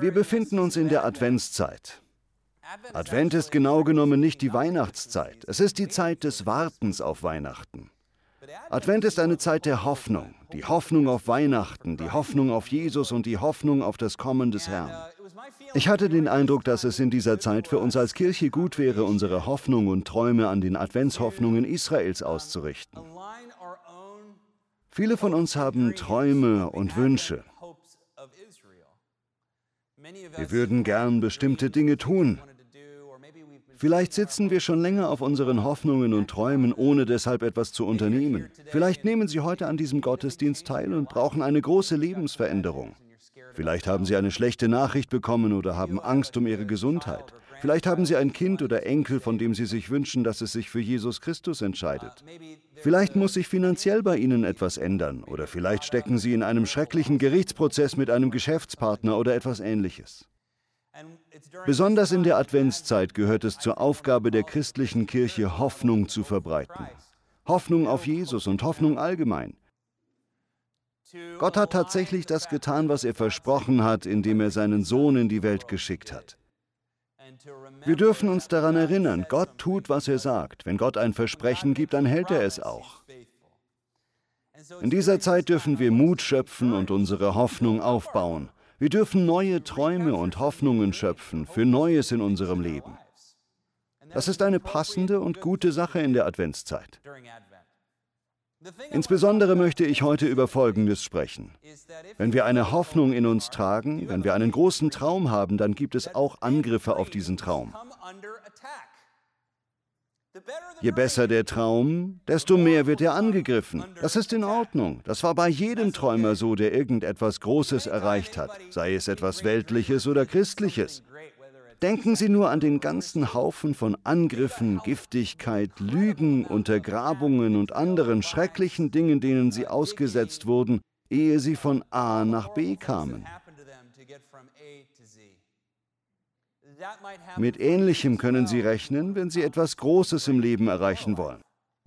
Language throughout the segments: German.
Wir befinden uns in der Adventszeit. Advent ist genau genommen nicht die Weihnachtszeit. Es ist die Zeit des Wartens auf Weihnachten. Advent ist eine Zeit der Hoffnung, die Hoffnung auf Weihnachten, die Hoffnung auf Jesus und die Hoffnung auf das Kommen des Herrn. Ich hatte den Eindruck, dass es in dieser Zeit für uns als Kirche gut wäre, unsere Hoffnung und Träume an den Adventshoffnungen Israels auszurichten. Viele von uns haben Träume und Wünsche. Wir würden gern bestimmte Dinge tun. Vielleicht sitzen wir schon länger auf unseren Hoffnungen und Träumen, ohne deshalb etwas zu unternehmen. Vielleicht nehmen Sie heute an diesem Gottesdienst teil und brauchen eine große Lebensveränderung. Vielleicht haben Sie eine schlechte Nachricht bekommen oder haben Angst um Ihre Gesundheit. Vielleicht haben Sie ein Kind oder Enkel, von dem Sie sich wünschen, dass es sich für Jesus Christus entscheidet. Vielleicht muss sich finanziell bei Ihnen etwas ändern oder vielleicht stecken Sie in einem schrecklichen Gerichtsprozess mit einem Geschäftspartner oder etwas Ähnliches. Besonders in der Adventszeit gehört es zur Aufgabe der christlichen Kirche, Hoffnung zu verbreiten. Hoffnung auf Jesus und Hoffnung allgemein. Gott hat tatsächlich das getan, was er versprochen hat, indem er seinen Sohn in die Welt geschickt hat. Wir dürfen uns daran erinnern, Gott tut, was er sagt. Wenn Gott ein Versprechen gibt, dann hält er es auch. In dieser Zeit dürfen wir Mut schöpfen und unsere Hoffnung aufbauen. Wir dürfen neue Träume und Hoffnungen schöpfen für Neues in unserem Leben. Das ist eine passende und gute Sache in der Adventszeit. Insbesondere möchte ich heute über Folgendes sprechen. Wenn wir eine Hoffnung in uns tragen, wenn wir einen großen Traum haben, dann gibt es auch Angriffe auf diesen Traum. Je besser der Traum, desto mehr wird er angegriffen. Das ist in Ordnung. Das war bei jedem Träumer so, der irgendetwas Großes erreicht hat, sei es etwas Weltliches oder Christliches. Denken Sie nur an den ganzen Haufen von Angriffen, Giftigkeit, Lügen, Untergrabungen und anderen schrecklichen Dingen, denen Sie ausgesetzt wurden, ehe Sie von A nach B kamen. Mit Ähnlichem können Sie rechnen, wenn Sie etwas Großes im Leben erreichen wollen.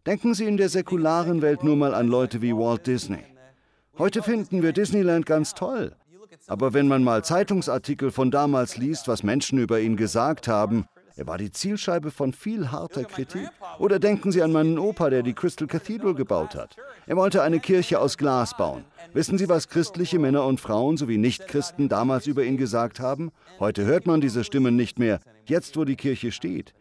Denken Sie in der säkularen Welt nur mal an Leute wie Walt Disney. Heute finden wir Disneyland ganz toll. Aber wenn man mal Zeitungsartikel von damals liest, was Menschen über ihn gesagt haben, er war die Zielscheibe von viel harter Kritik. Oder denken Sie an meinen Opa, der die Crystal Cathedral gebaut hat. Er wollte eine Kirche aus Glas bauen. Wissen Sie, was christliche Männer und Frauen sowie Nichtchristen damals über ihn gesagt haben? Heute hört man diese Stimmen nicht mehr, jetzt wo die Kirche steht.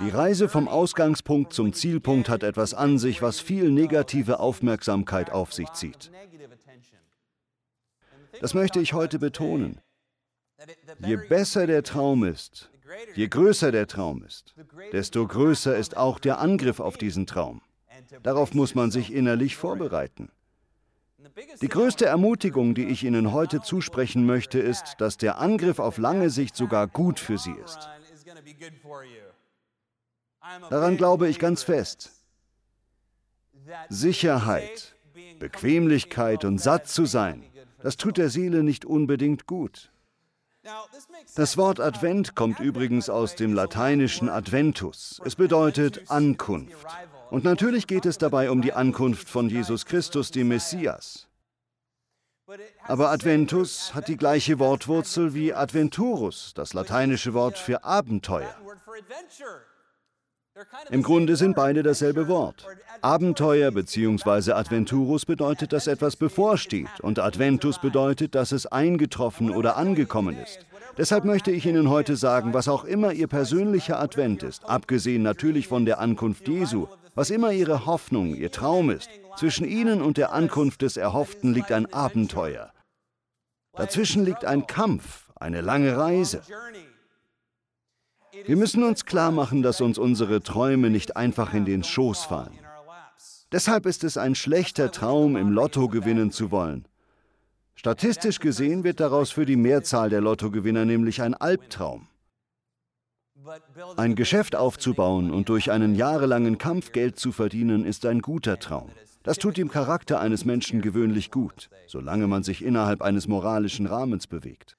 Die Reise vom Ausgangspunkt zum Zielpunkt hat etwas an sich, was viel negative Aufmerksamkeit auf sich zieht. Das möchte ich heute betonen. Je besser der Traum ist, je größer der Traum ist, desto größer ist auch der Angriff auf diesen Traum. Darauf muss man sich innerlich vorbereiten. Die größte Ermutigung, die ich Ihnen heute zusprechen möchte, ist, dass der Angriff auf lange Sicht sogar gut für Sie ist. Daran glaube ich ganz fest. Sicherheit, Bequemlichkeit und satt zu sein, das tut der Seele nicht unbedingt gut. Das Wort Advent kommt übrigens aus dem lateinischen Adventus. Es bedeutet Ankunft. Und natürlich geht es dabei um die Ankunft von Jesus Christus, dem Messias. Aber Adventus hat die gleiche Wortwurzel wie Adventurus, das lateinische Wort für Abenteuer. Im Grunde sind beide dasselbe Wort. Abenteuer bzw. Adventurus bedeutet, dass etwas bevorsteht und Adventus bedeutet, dass es eingetroffen oder angekommen ist. Deshalb möchte ich Ihnen heute sagen, was auch immer Ihr persönlicher Advent ist, abgesehen natürlich von der Ankunft Jesu, was immer Ihre Hoffnung, Ihr Traum ist, zwischen Ihnen und der Ankunft des Erhofften liegt ein Abenteuer. Dazwischen liegt ein Kampf, eine lange Reise. Wir müssen uns klar machen, dass uns unsere Träume nicht einfach in den Schoß fallen. Deshalb ist es ein schlechter Traum, im Lotto gewinnen zu wollen. Statistisch gesehen wird daraus für die Mehrzahl der Lottogewinner nämlich ein Albtraum. Ein Geschäft aufzubauen und durch einen jahrelangen Kampf Geld zu verdienen, ist ein guter Traum. Das tut dem Charakter eines Menschen gewöhnlich gut, solange man sich innerhalb eines moralischen Rahmens bewegt.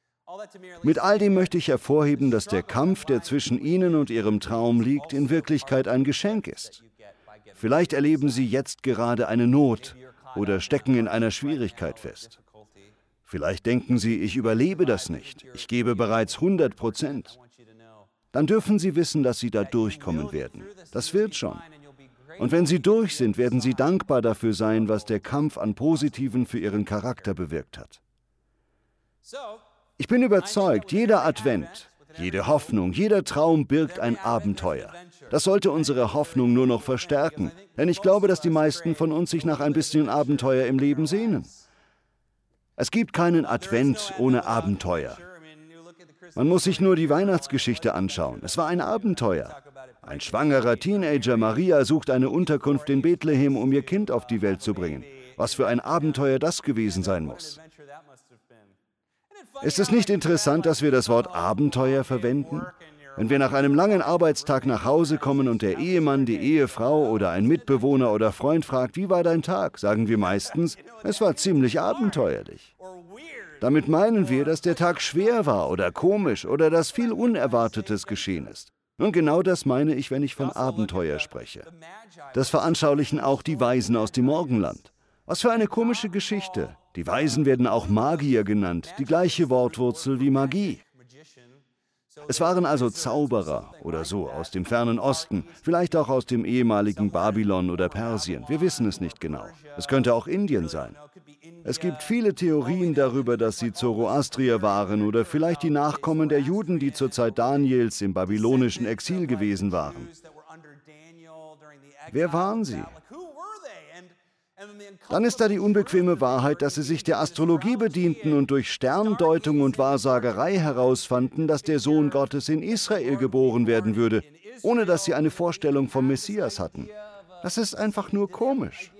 Mit all dem möchte ich hervorheben, dass der Kampf, der zwischen Ihnen und Ihrem Traum liegt, in Wirklichkeit ein Geschenk ist. Vielleicht erleben Sie jetzt gerade eine Not oder stecken in einer Schwierigkeit fest. Vielleicht denken Sie, ich überlebe das nicht. Ich gebe bereits 100 Prozent. Dann dürfen Sie wissen, dass Sie da durchkommen werden. Das wird schon. Und wenn Sie durch sind, werden Sie dankbar dafür sein, was der Kampf an Positiven für Ihren Charakter bewirkt hat. Ich bin überzeugt, jeder Advent, jede Hoffnung, jeder Traum birgt ein Abenteuer. Das sollte unsere Hoffnung nur noch verstärken, denn ich glaube, dass die meisten von uns sich nach ein bisschen Abenteuer im Leben sehnen. Es gibt keinen Advent ohne Abenteuer. Man muss sich nur die Weihnachtsgeschichte anschauen. Es war ein Abenteuer. Ein schwangerer Teenager Maria sucht eine Unterkunft in Bethlehem, um ihr Kind auf die Welt zu bringen. Was für ein Abenteuer das gewesen sein muss. Ist es nicht interessant, dass wir das Wort Abenteuer verwenden? Wenn wir nach einem langen Arbeitstag nach Hause kommen und der Ehemann, die Ehefrau oder ein Mitbewohner oder Freund fragt, wie war dein Tag, sagen wir meistens, es war ziemlich abenteuerlich. Damit meinen wir, dass der Tag schwer war oder komisch oder dass viel Unerwartetes geschehen ist. Und genau das meine ich, wenn ich von Abenteuer spreche. Das veranschaulichen auch die Weisen aus dem Morgenland. Was für eine komische Geschichte. Die Weisen werden auch Magier genannt, die gleiche Wortwurzel wie Magie. Es waren also Zauberer oder so aus dem fernen Osten, vielleicht auch aus dem ehemaligen Babylon oder Persien. Wir wissen es nicht genau. Es könnte auch Indien sein. Es gibt viele Theorien darüber, dass sie Zoroastrier waren oder vielleicht die Nachkommen der Juden, die zur Zeit Daniels im babylonischen Exil gewesen waren. Wer waren sie? Dann ist da die unbequeme Wahrheit, dass sie sich der Astrologie bedienten und durch Sterndeutung und Wahrsagerei herausfanden, dass der Sohn Gottes in Israel geboren werden würde, ohne dass sie eine Vorstellung vom Messias hatten. Das ist einfach nur komisch.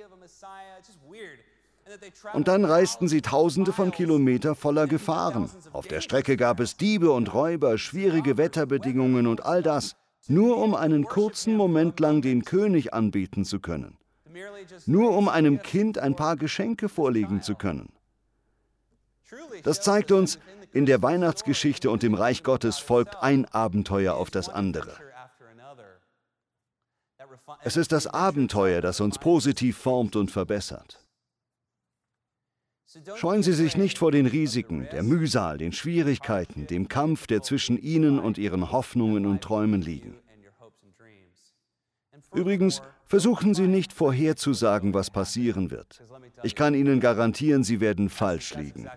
Und dann reisten sie tausende von Kilometern voller Gefahren. Auf der Strecke gab es Diebe und Räuber, schwierige Wetterbedingungen und all das, nur um einen kurzen Moment lang den König anbieten zu können nur um einem Kind ein paar Geschenke vorlegen zu können. Das zeigt uns, in der Weihnachtsgeschichte und dem Reich Gottes folgt ein Abenteuer auf das andere. Es ist das Abenteuer, das uns positiv formt und verbessert. Scheuen Sie sich nicht vor den Risiken, der Mühsal, den Schwierigkeiten, dem Kampf, der zwischen Ihnen und Ihren Hoffnungen und Träumen liegen. Übrigens, versuchen Sie nicht vorherzusagen, was passieren wird. Ich kann Ihnen garantieren, Sie werden falsch liegen.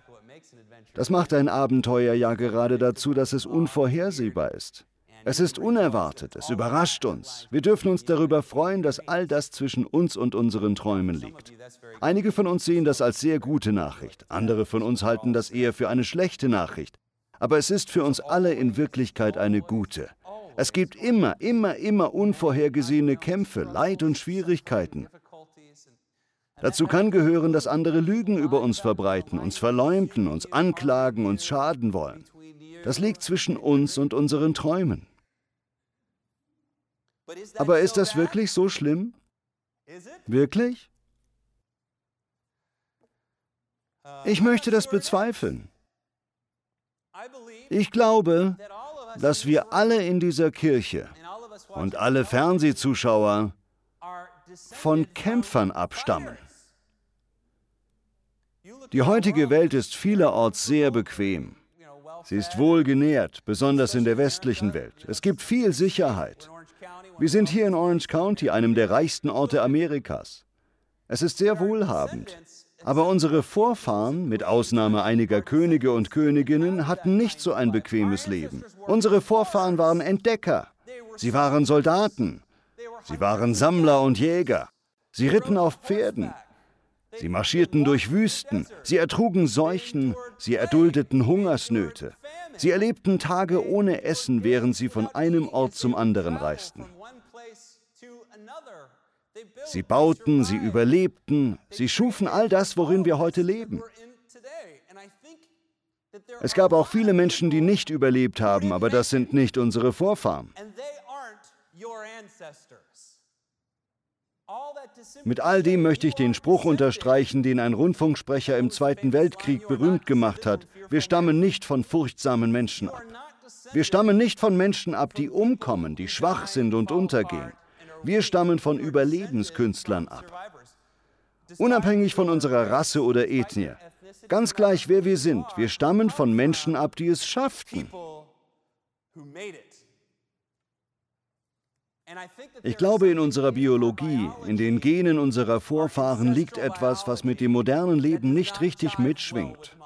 Das macht ein Abenteuer ja gerade dazu, dass es unvorhersehbar ist. Es ist unerwartet, es überrascht uns. Wir dürfen uns darüber freuen, dass all das zwischen uns und unseren Träumen liegt. Einige von uns sehen das als sehr gute Nachricht, andere von uns halten das eher für eine schlechte Nachricht. Aber es ist für uns alle in Wirklichkeit eine gute. Es gibt immer, immer, immer unvorhergesehene Kämpfe, Leid und Schwierigkeiten. Dazu kann gehören, dass andere Lügen über uns verbreiten, uns verleumden, uns anklagen, uns schaden wollen. Das liegt zwischen uns und unseren Träumen. Aber ist das wirklich so schlimm? Wirklich? Ich möchte das bezweifeln. Ich glaube, dass wir alle in dieser Kirche und alle Fernsehzuschauer von Kämpfern abstammen. Die heutige Welt ist vielerorts sehr bequem. Sie ist wohlgenährt, besonders in der westlichen Welt. Es gibt viel Sicherheit. Wir sind hier in Orange County, einem der reichsten Orte Amerikas. Es ist sehr wohlhabend. Aber unsere Vorfahren, mit Ausnahme einiger Könige und Königinnen, hatten nicht so ein bequemes Leben. Unsere Vorfahren waren Entdecker. Sie waren Soldaten. Sie waren Sammler und Jäger. Sie ritten auf Pferden. Sie marschierten durch Wüsten. Sie ertrugen Seuchen. Sie erduldeten Hungersnöte. Sie erlebten Tage ohne Essen, während sie von einem Ort zum anderen reisten. Sie bauten, sie überlebten, sie schufen all das, worin wir heute leben. Es gab auch viele Menschen, die nicht überlebt haben, aber das sind nicht unsere Vorfahren. Mit all dem möchte ich den Spruch unterstreichen, den ein Rundfunksprecher im Zweiten Weltkrieg berühmt gemacht hat. Wir stammen nicht von furchtsamen Menschen ab. Wir stammen nicht von Menschen ab, die umkommen, die schwach sind und untergehen. Wir stammen von Überlebenskünstlern ab. Unabhängig von unserer Rasse oder Ethnie. Ganz gleich, wer wir sind, wir stammen von Menschen ab, die es schafften. Ich glaube, in unserer Biologie, in den Genen unserer Vorfahren liegt etwas, was mit dem modernen Leben nicht richtig mitschwingt.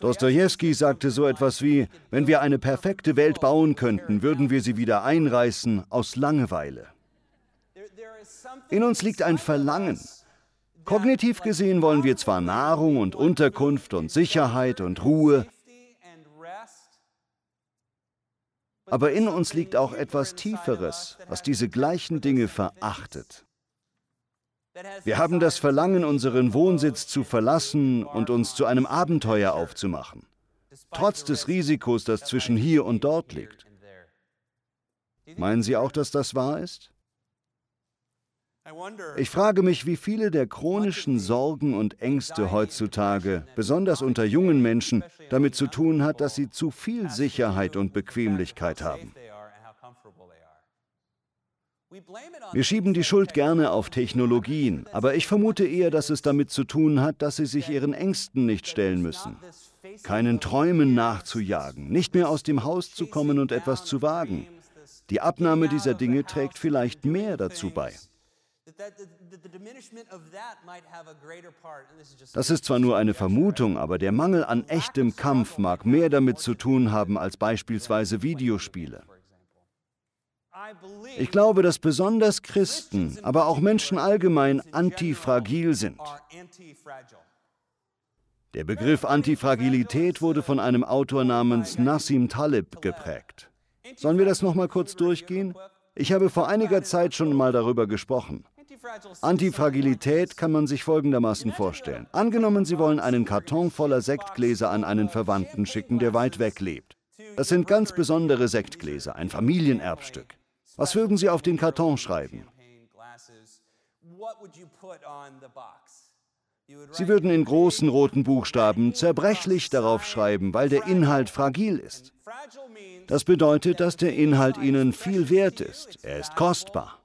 Dostoevsky sagte so etwas wie, wenn wir eine perfekte Welt bauen könnten, würden wir sie wieder einreißen aus Langeweile. In uns liegt ein Verlangen. Kognitiv gesehen wollen wir zwar Nahrung und Unterkunft und Sicherheit und Ruhe, aber in uns liegt auch etwas Tieferes, was diese gleichen Dinge verachtet. Wir haben das Verlangen, unseren Wohnsitz zu verlassen und uns zu einem Abenteuer aufzumachen, trotz des Risikos, das zwischen hier und dort liegt. Meinen Sie auch, dass das wahr ist? Ich frage mich, wie viele der chronischen Sorgen und Ängste heutzutage, besonders unter jungen Menschen, damit zu tun hat, dass sie zu viel Sicherheit und Bequemlichkeit haben. Wir schieben die Schuld gerne auf Technologien, aber ich vermute eher, dass es damit zu tun hat, dass sie sich ihren Ängsten nicht stellen müssen. Keinen Träumen nachzujagen, nicht mehr aus dem Haus zu kommen und etwas zu wagen. Die Abnahme dieser Dinge trägt vielleicht mehr dazu bei. Das ist zwar nur eine Vermutung, aber der Mangel an echtem Kampf mag mehr damit zu tun haben als beispielsweise Videospiele. Ich glaube, dass besonders Christen, aber auch Menschen allgemein antifragil sind. Der Begriff Antifragilität wurde von einem Autor namens Nassim Taleb geprägt. Sollen wir das noch mal kurz durchgehen? Ich habe vor einiger Zeit schon mal darüber gesprochen. Antifragilität kann man sich folgendermaßen vorstellen. Angenommen, Sie wollen einen Karton voller Sektgläser an einen Verwandten schicken, der weit weg lebt. Das sind ganz besondere Sektgläser, ein Familienerbstück. Was würden Sie auf den Karton schreiben? Sie würden in großen roten Buchstaben zerbrechlich darauf schreiben, weil der Inhalt fragil ist. Das bedeutet, dass der Inhalt Ihnen viel wert ist. Er ist kostbar.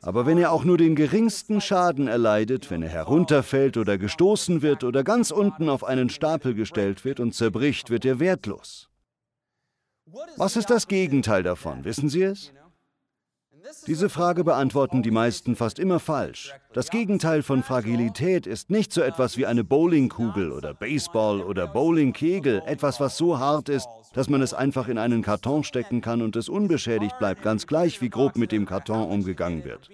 Aber wenn er auch nur den geringsten Schaden erleidet, wenn er herunterfällt oder gestoßen wird oder ganz unten auf einen Stapel gestellt wird und zerbricht, wird er wertlos. Was ist das Gegenteil davon? Wissen Sie es? Diese Frage beantworten die meisten fast immer falsch. Das Gegenteil von Fragilität ist nicht so etwas wie eine Bowlingkugel oder Baseball oder Bowlingkegel, etwas, was so hart ist, dass man es einfach in einen Karton stecken kann und es unbeschädigt bleibt, ganz gleich wie grob mit dem Karton umgegangen wird.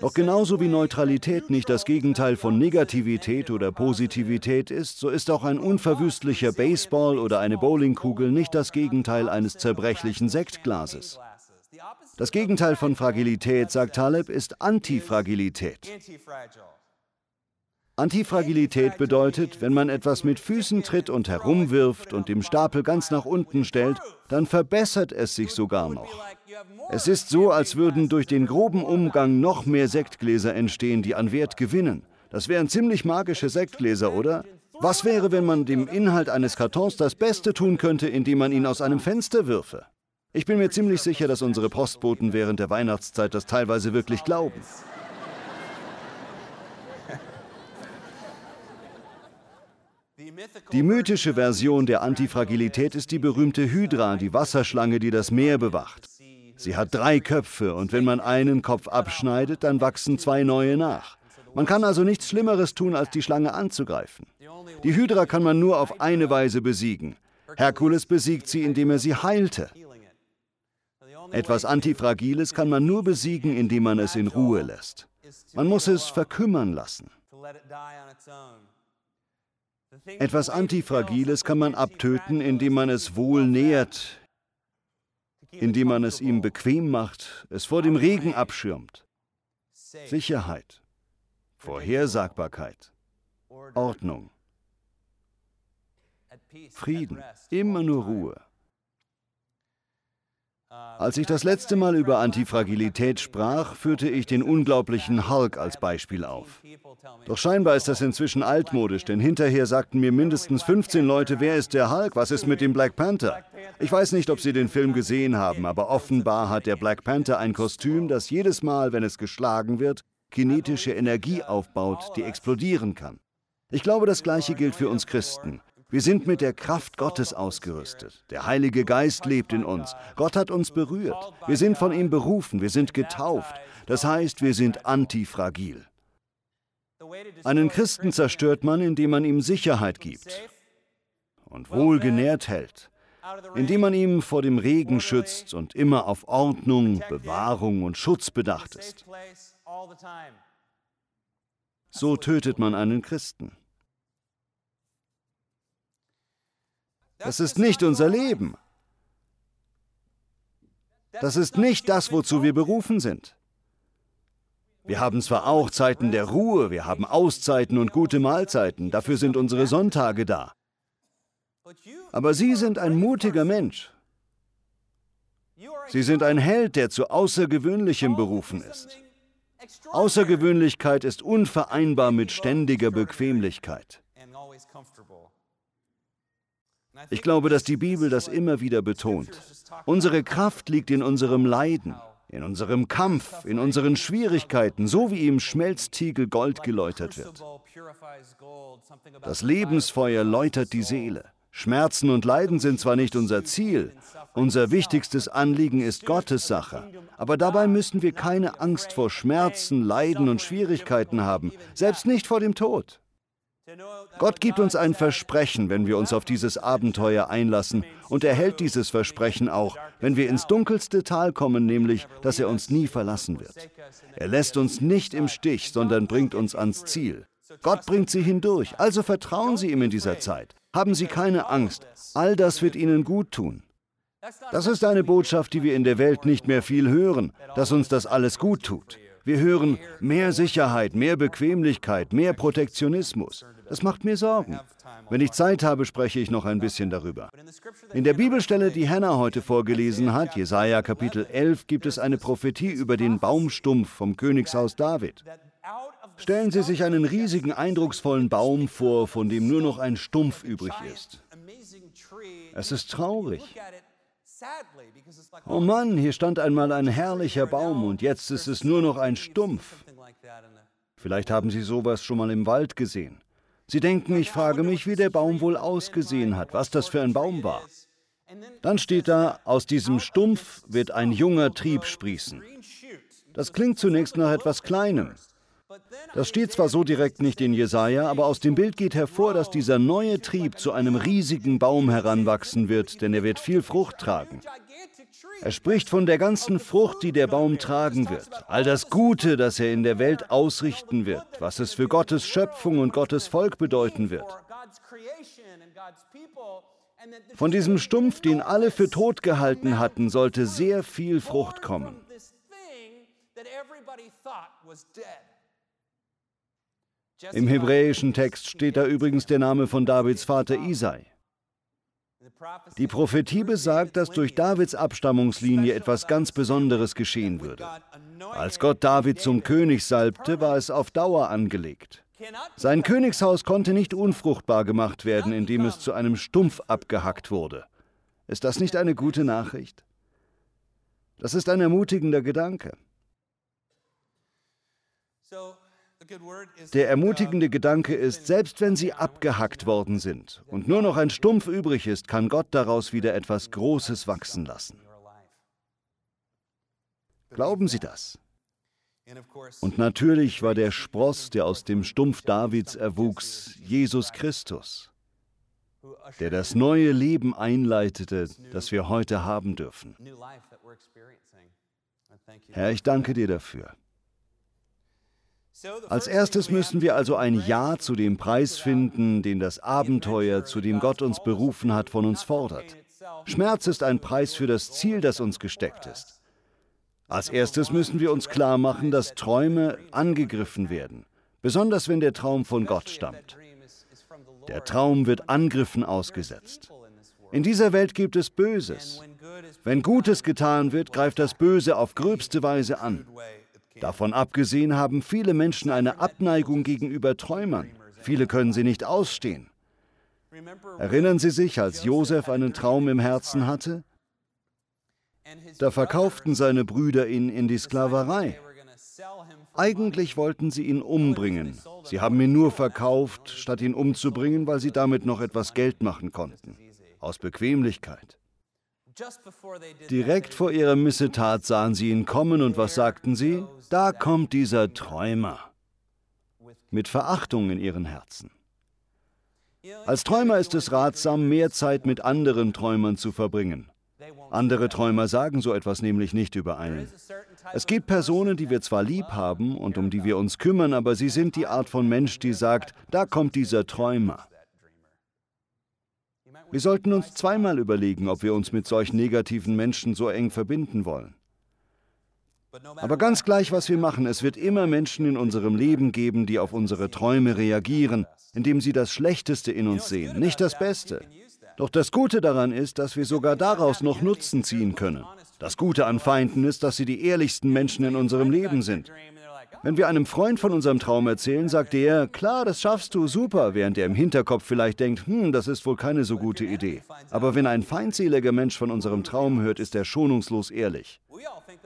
Doch genauso wie Neutralität nicht das Gegenteil von Negativität oder Positivität ist, so ist auch ein unverwüstlicher Baseball oder eine Bowlingkugel nicht das Gegenteil eines zerbrechlichen Sektglases. Das Gegenteil von Fragilität, sagt Taleb, ist Antifragilität. Antifragilität bedeutet, wenn man etwas mit Füßen tritt und herumwirft und im Stapel ganz nach unten stellt, dann verbessert es sich sogar noch. Es ist so, als würden durch den groben Umgang noch mehr Sektgläser entstehen, die an Wert gewinnen. Das wären ziemlich magische Sektgläser, oder? Was wäre, wenn man dem Inhalt eines Kartons das Beste tun könnte, indem man ihn aus einem Fenster würfe? Ich bin mir ziemlich sicher, dass unsere Postboten während der Weihnachtszeit das teilweise wirklich glauben. Die mythische Version der Antifragilität ist die berühmte Hydra, die Wasserschlange, die das Meer bewacht. Sie hat drei Köpfe und wenn man einen Kopf abschneidet, dann wachsen zwei neue nach. Man kann also nichts Schlimmeres tun, als die Schlange anzugreifen. Die Hydra kann man nur auf eine Weise besiegen. Herkules besiegt sie, indem er sie heilte. Etwas Antifragiles kann man nur besiegen, indem man es in Ruhe lässt. Man muss es verkümmern lassen. Etwas Antifragiles kann man abtöten, indem man es wohl nährt, indem man es ihm bequem macht, es vor dem Regen abschirmt. Sicherheit, Vorhersagbarkeit, Ordnung, Frieden, immer nur Ruhe. Als ich das letzte Mal über Antifragilität sprach, führte ich den unglaublichen Hulk als Beispiel auf. Doch scheinbar ist das inzwischen altmodisch, denn hinterher sagten mir mindestens 15 Leute, wer ist der Hulk, was ist mit dem Black Panther? Ich weiß nicht, ob Sie den Film gesehen haben, aber offenbar hat der Black Panther ein Kostüm, das jedes Mal, wenn es geschlagen wird, kinetische Energie aufbaut, die explodieren kann. Ich glaube, das Gleiche gilt für uns Christen. Wir sind mit der Kraft Gottes ausgerüstet. Der Heilige Geist lebt in uns. Gott hat uns berührt. Wir sind von ihm berufen. Wir sind getauft. Das heißt, wir sind antifragil. Einen Christen zerstört man, indem man ihm Sicherheit gibt und wohlgenährt hält, indem man ihm vor dem Regen schützt und immer auf Ordnung, Bewahrung und Schutz bedacht ist. So tötet man einen Christen. Das ist nicht unser Leben. Das ist nicht das, wozu wir berufen sind. Wir haben zwar auch Zeiten der Ruhe, wir haben Auszeiten und gute Mahlzeiten, dafür sind unsere Sonntage da. Aber Sie sind ein mutiger Mensch. Sie sind ein Held, der zu Außergewöhnlichem berufen ist. Außergewöhnlichkeit ist unvereinbar mit ständiger Bequemlichkeit. Ich glaube, dass die Bibel das immer wieder betont. Unsere Kraft liegt in unserem Leiden, in unserem Kampf, in unseren Schwierigkeiten, so wie im Schmelztiegel Gold geläutert wird. Das Lebensfeuer läutert die Seele. Schmerzen und Leiden sind zwar nicht unser Ziel, unser wichtigstes Anliegen ist Gottes Sache, aber dabei müssen wir keine Angst vor Schmerzen, Leiden und Schwierigkeiten haben, selbst nicht vor dem Tod. Gott gibt uns ein Versprechen, wenn wir uns auf dieses Abenteuer einlassen, und er hält dieses Versprechen auch, wenn wir ins dunkelste Tal kommen, nämlich, dass er uns nie verlassen wird. Er lässt uns nicht im Stich, sondern bringt uns ans Ziel. Gott bringt sie hindurch, also vertrauen Sie ihm in dieser Zeit. Haben Sie keine Angst, all das wird Ihnen gut tun. Das ist eine Botschaft, die wir in der Welt nicht mehr viel hören, dass uns das alles gut tut. Wir hören mehr Sicherheit, mehr Bequemlichkeit, mehr Protektionismus. Das macht mir Sorgen. Wenn ich Zeit habe, spreche ich noch ein bisschen darüber. In der Bibelstelle, die Hannah heute vorgelesen hat, Jesaja Kapitel 11, gibt es eine Prophetie über den Baumstumpf vom Königshaus David. Stellen Sie sich einen riesigen, eindrucksvollen Baum vor, von dem nur noch ein Stumpf übrig ist. Es ist traurig. Oh Mann, hier stand einmal ein herrlicher Baum und jetzt ist es nur noch ein Stumpf. Vielleicht haben Sie sowas schon mal im Wald gesehen. Sie denken, ich frage mich, wie der Baum wohl ausgesehen hat, was das für ein Baum war. Dann steht da, aus diesem Stumpf wird ein junger Trieb sprießen. Das klingt zunächst nach etwas Kleinem. Das steht zwar so direkt nicht in Jesaja, aber aus dem Bild geht hervor, dass dieser neue Trieb zu einem riesigen Baum heranwachsen wird, denn er wird viel Frucht tragen. Er spricht von der ganzen Frucht, die der Baum tragen wird, all das Gute, das er in der Welt ausrichten wird, was es für Gottes Schöpfung und Gottes Volk bedeuten wird. Von diesem Stumpf, den alle für tot gehalten hatten, sollte sehr viel Frucht kommen. Im hebräischen Text steht da übrigens der Name von Davids Vater Isai. Die Prophetie besagt, dass durch Davids Abstammungslinie etwas ganz Besonderes geschehen würde. Als Gott David zum König salbte, war es auf Dauer angelegt. Sein Königshaus konnte nicht unfruchtbar gemacht werden, indem es zu einem Stumpf abgehackt wurde. Ist das nicht eine gute Nachricht? Das ist ein ermutigender Gedanke. Der ermutigende Gedanke ist, selbst wenn sie abgehackt worden sind und nur noch ein Stumpf übrig ist, kann Gott daraus wieder etwas Großes wachsen lassen. Glauben Sie das? Und natürlich war der Spross, der aus dem Stumpf Davids erwuchs, Jesus Christus, der das neue Leben einleitete, das wir heute haben dürfen. Herr, ich danke dir dafür. Als erstes müssen wir also ein Ja zu dem Preis finden, den das Abenteuer, zu dem Gott uns berufen hat, von uns fordert. Schmerz ist ein Preis für das Ziel, das uns gesteckt ist. Als erstes müssen wir uns klar machen, dass Träume angegriffen werden, besonders wenn der Traum von Gott stammt. Der Traum wird Angriffen ausgesetzt. In dieser Welt gibt es Böses. Wenn Gutes getan wird, greift das Böse auf gröbste Weise an. Davon abgesehen haben viele Menschen eine Abneigung gegenüber Träumern. Viele können sie nicht ausstehen. Erinnern Sie sich, als Josef einen Traum im Herzen hatte? Da verkauften seine Brüder ihn in die Sklaverei. Eigentlich wollten sie ihn umbringen. Sie haben ihn nur verkauft, statt ihn umzubringen, weil sie damit noch etwas Geld machen konnten. Aus Bequemlichkeit. Direkt vor ihrer Missetat sahen sie ihn kommen und was sagten sie? Da kommt dieser Träumer. Mit Verachtung in ihren Herzen. Als Träumer ist es ratsam, mehr Zeit mit anderen Träumern zu verbringen. Andere Träumer sagen so etwas nämlich nicht über einen. Es gibt Personen, die wir zwar lieb haben und um die wir uns kümmern, aber sie sind die Art von Mensch, die sagt, da kommt dieser Träumer. Wir sollten uns zweimal überlegen, ob wir uns mit solch negativen Menschen so eng verbinden wollen. Aber ganz gleich, was wir machen, es wird immer Menschen in unserem Leben geben, die auf unsere Träume reagieren, indem sie das Schlechteste in uns sehen, nicht das Beste. Doch das Gute daran ist, dass wir sogar daraus noch Nutzen ziehen können. Das Gute an Feinden ist, dass sie die ehrlichsten Menschen in unserem Leben sind. Wenn wir einem Freund von unserem Traum erzählen, sagt er, klar, das schaffst du, super, während er im Hinterkopf vielleicht denkt, hm, das ist wohl keine so gute Idee. Aber wenn ein feindseliger Mensch von unserem Traum hört, ist er schonungslos ehrlich.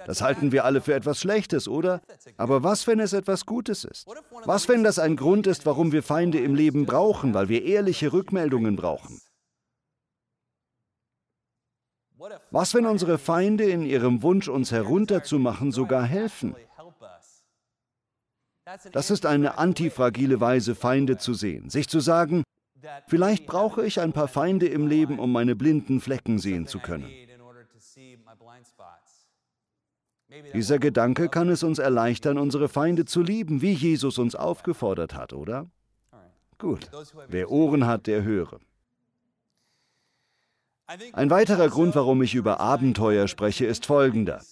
Das halten wir alle für etwas Schlechtes, oder? Aber was, wenn es etwas Gutes ist? Was, wenn das ein Grund ist, warum wir Feinde im Leben brauchen, weil wir ehrliche Rückmeldungen brauchen? Was, wenn unsere Feinde in ihrem Wunsch, uns herunterzumachen, sogar helfen? Das ist eine antifragile Weise, Feinde zu sehen. Sich zu sagen, vielleicht brauche ich ein paar Feinde im Leben, um meine blinden Flecken sehen zu können. Dieser Gedanke kann es uns erleichtern, unsere Feinde zu lieben, wie Jesus uns aufgefordert hat, oder? Gut, wer Ohren hat, der höre. Ein weiterer Grund, warum ich über Abenteuer spreche, ist folgender.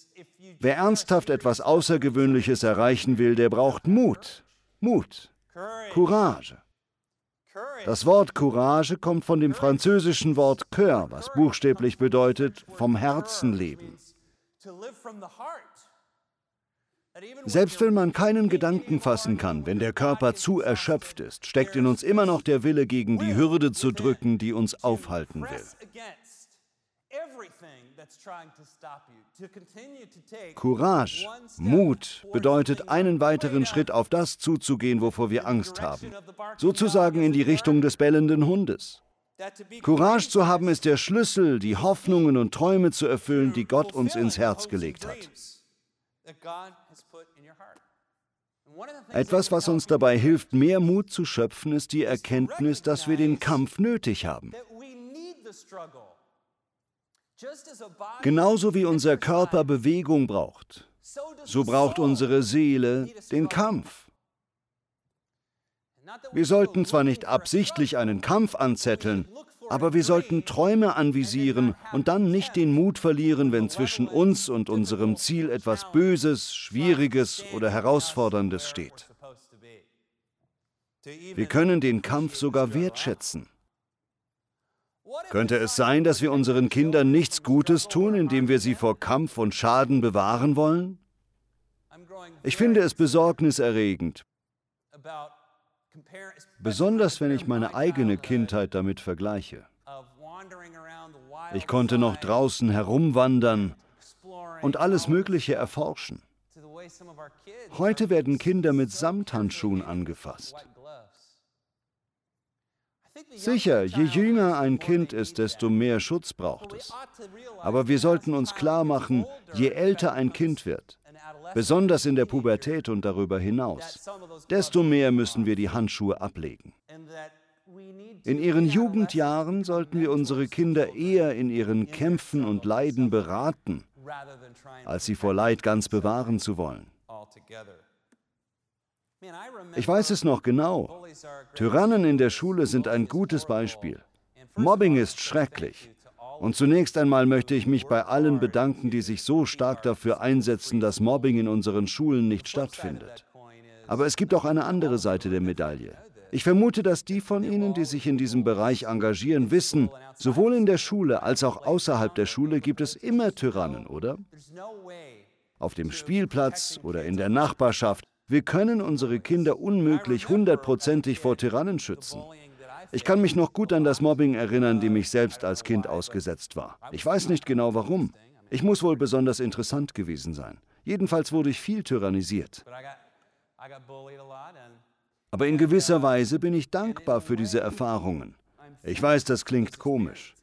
Wer ernsthaft etwas Außergewöhnliches erreichen will, der braucht Mut. Mut. Courage. Das Wort Courage kommt von dem französischen Wort Cœur, was buchstäblich bedeutet vom Herzen leben. Selbst wenn man keinen Gedanken fassen kann, wenn der Körper zu erschöpft ist, steckt in uns immer noch der Wille, gegen die Hürde zu drücken, die uns aufhalten will. Courage, Mut bedeutet, einen weiteren Schritt auf das zuzugehen, wovor wir Angst haben. Sozusagen in die Richtung des bellenden Hundes. Courage zu haben ist der Schlüssel, die Hoffnungen und Träume zu erfüllen, die Gott uns ins Herz gelegt hat. Etwas, was uns dabei hilft, mehr Mut zu schöpfen, ist die Erkenntnis, dass wir den Kampf nötig haben. Genauso wie unser Körper Bewegung braucht, so braucht unsere Seele den Kampf. Wir sollten zwar nicht absichtlich einen Kampf anzetteln, aber wir sollten Träume anvisieren und dann nicht den Mut verlieren, wenn zwischen uns und unserem Ziel etwas Böses, Schwieriges oder Herausforderndes steht. Wir können den Kampf sogar wertschätzen. Könnte es sein, dass wir unseren Kindern nichts Gutes tun, indem wir sie vor Kampf und Schaden bewahren wollen? Ich finde es besorgniserregend, besonders wenn ich meine eigene Kindheit damit vergleiche. Ich konnte noch draußen herumwandern und alles Mögliche erforschen. Heute werden Kinder mit Samthandschuhen angefasst. Sicher, je jünger ein Kind ist, desto mehr Schutz braucht es. Aber wir sollten uns klar machen, je älter ein Kind wird, besonders in der Pubertät und darüber hinaus, desto mehr müssen wir die Handschuhe ablegen. In ihren Jugendjahren sollten wir unsere Kinder eher in ihren Kämpfen und Leiden beraten, als sie vor Leid ganz bewahren zu wollen. Ich weiß es noch genau. Tyrannen in der Schule sind ein gutes Beispiel. Mobbing ist schrecklich. Und zunächst einmal möchte ich mich bei allen bedanken, die sich so stark dafür einsetzen, dass Mobbing in unseren Schulen nicht stattfindet. Aber es gibt auch eine andere Seite der Medaille. Ich vermute, dass die von Ihnen, die sich in diesem Bereich engagieren, wissen, sowohl in der Schule als auch außerhalb der Schule gibt es immer Tyrannen, oder? Auf dem Spielplatz oder in der Nachbarschaft. Wir können unsere Kinder unmöglich hundertprozentig vor Tyrannen schützen. Ich kann mich noch gut an das Mobbing erinnern, dem ich selbst als Kind ausgesetzt war. Ich weiß nicht genau warum. Ich muss wohl besonders interessant gewesen sein. Jedenfalls wurde ich viel tyrannisiert. Aber in gewisser Weise bin ich dankbar für diese Erfahrungen. Ich weiß, das klingt komisch.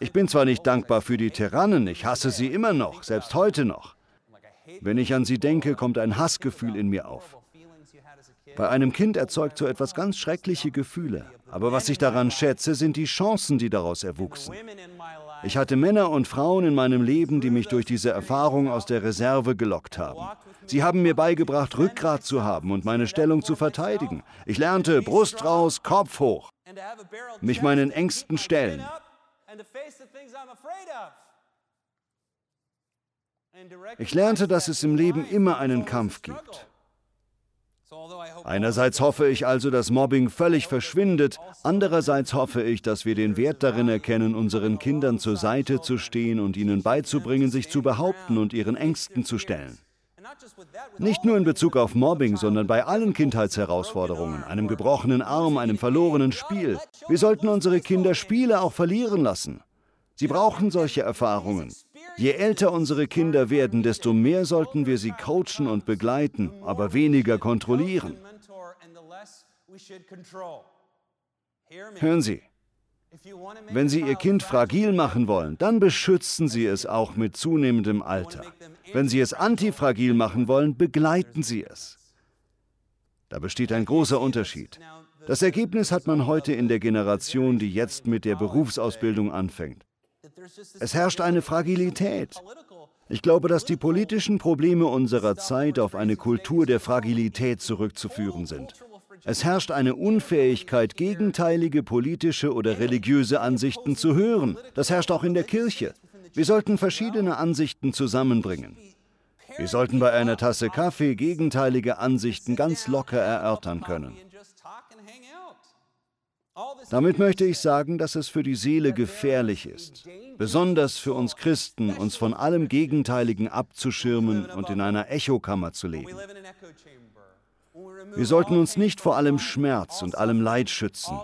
Ich bin zwar nicht dankbar für die Tyrannen, ich hasse sie immer noch, selbst heute noch. Wenn ich an sie denke, kommt ein Hassgefühl in mir auf. Bei einem Kind erzeugt so etwas ganz schreckliche Gefühle. Aber was ich daran schätze, sind die Chancen, die daraus erwuchsen. Ich hatte Männer und Frauen in meinem Leben, die mich durch diese Erfahrung aus der Reserve gelockt haben. Sie haben mir beigebracht, Rückgrat zu haben und meine Stellung zu verteidigen. Ich lernte Brust raus, Kopf hoch, mich meinen Ängsten stellen. Ich lernte, dass es im Leben immer einen Kampf gibt. Einerseits hoffe ich also, dass Mobbing völlig verschwindet, andererseits hoffe ich, dass wir den Wert darin erkennen, unseren Kindern zur Seite zu stehen und ihnen beizubringen, sich zu behaupten und ihren Ängsten zu stellen. Nicht nur in Bezug auf Mobbing, sondern bei allen Kindheitsherausforderungen, einem gebrochenen Arm, einem verlorenen Spiel. Wir sollten unsere Kinder Spiele auch verlieren lassen. Sie brauchen solche Erfahrungen. Je älter unsere Kinder werden, desto mehr sollten wir sie coachen und begleiten, aber weniger kontrollieren. Hören Sie, wenn Sie Ihr Kind fragil machen wollen, dann beschützen Sie es auch mit zunehmendem Alter. Wenn Sie es antifragil machen wollen, begleiten Sie es. Da besteht ein großer Unterschied. Das Ergebnis hat man heute in der Generation, die jetzt mit der Berufsausbildung anfängt. Es herrscht eine Fragilität. Ich glaube, dass die politischen Probleme unserer Zeit auf eine Kultur der Fragilität zurückzuführen sind. Es herrscht eine Unfähigkeit, gegenteilige politische oder religiöse Ansichten zu hören. Das herrscht auch in der Kirche. Wir sollten verschiedene Ansichten zusammenbringen. Wir sollten bei einer Tasse Kaffee gegenteilige Ansichten ganz locker erörtern können. Damit möchte ich sagen, dass es für die Seele gefährlich ist, besonders für uns Christen, uns von allem Gegenteiligen abzuschirmen und in einer Echokammer zu leben. Wir sollten uns nicht vor allem Schmerz und allem Leid schützen.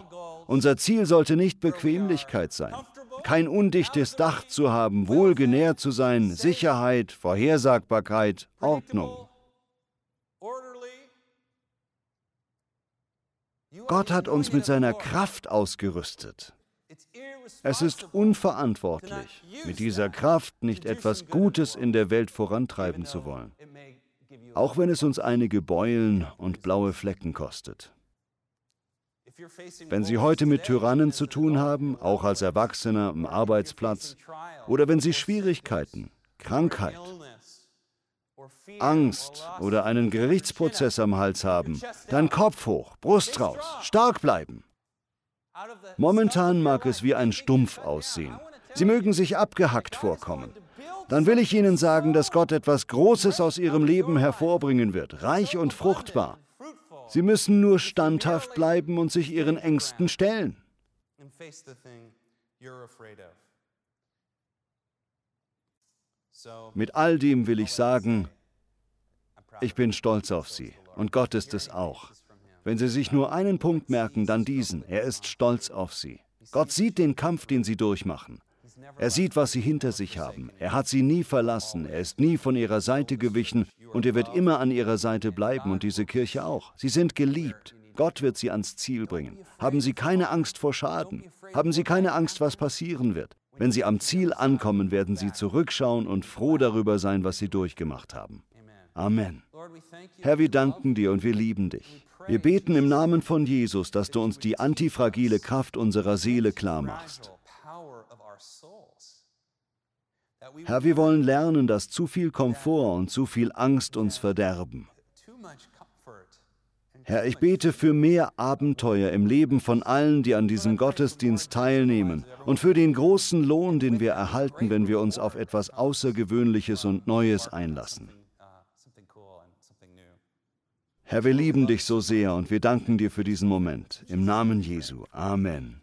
Unser Ziel sollte nicht Bequemlichkeit sein, kein undichtes Dach zu haben, wohlgenährt zu sein, Sicherheit, Vorhersagbarkeit, Ordnung. Gott hat uns mit seiner Kraft ausgerüstet. Es ist unverantwortlich, mit dieser Kraft nicht etwas Gutes in der Welt vorantreiben zu wollen, auch wenn es uns einige Beulen und blaue Flecken kostet. Wenn Sie heute mit Tyrannen zu tun haben, auch als Erwachsener am Arbeitsplatz, oder wenn Sie Schwierigkeiten, Krankheit, Angst oder einen Gerichtsprozess am Hals haben, dann Kopf hoch, Brust raus, stark bleiben. Momentan mag es wie ein Stumpf aussehen. Sie mögen sich abgehackt vorkommen. Dann will ich Ihnen sagen, dass Gott etwas Großes aus Ihrem Leben hervorbringen wird, reich und fruchtbar. Sie müssen nur standhaft bleiben und sich Ihren Ängsten stellen. Mit all dem will ich sagen, ich bin stolz auf Sie und Gott ist es auch. Wenn Sie sich nur einen Punkt merken, dann diesen. Er ist stolz auf Sie. Gott sieht den Kampf, den Sie durchmachen. Er sieht, was Sie hinter sich haben. Er hat Sie nie verlassen. Er ist nie von Ihrer Seite gewichen und er wird immer an Ihrer Seite bleiben und diese Kirche auch. Sie sind geliebt. Gott wird Sie ans Ziel bringen. Haben Sie keine Angst vor Schaden. Haben Sie keine Angst, was passieren wird. Wenn Sie am Ziel ankommen, werden Sie zurückschauen und froh darüber sein, was Sie durchgemacht haben. Amen. Herr, wir danken dir und wir lieben dich. Wir beten im Namen von Jesus, dass du uns die antifragile Kraft unserer Seele klar machst. Herr, wir wollen lernen, dass zu viel Komfort und zu viel Angst uns verderben. Herr, ich bete für mehr Abenteuer im Leben von allen, die an diesem Gottesdienst teilnehmen und für den großen Lohn, den wir erhalten, wenn wir uns auf etwas Außergewöhnliches und Neues einlassen. Herr, wir lieben dich so sehr und wir danken dir für diesen Moment. Im Namen Jesu. Amen.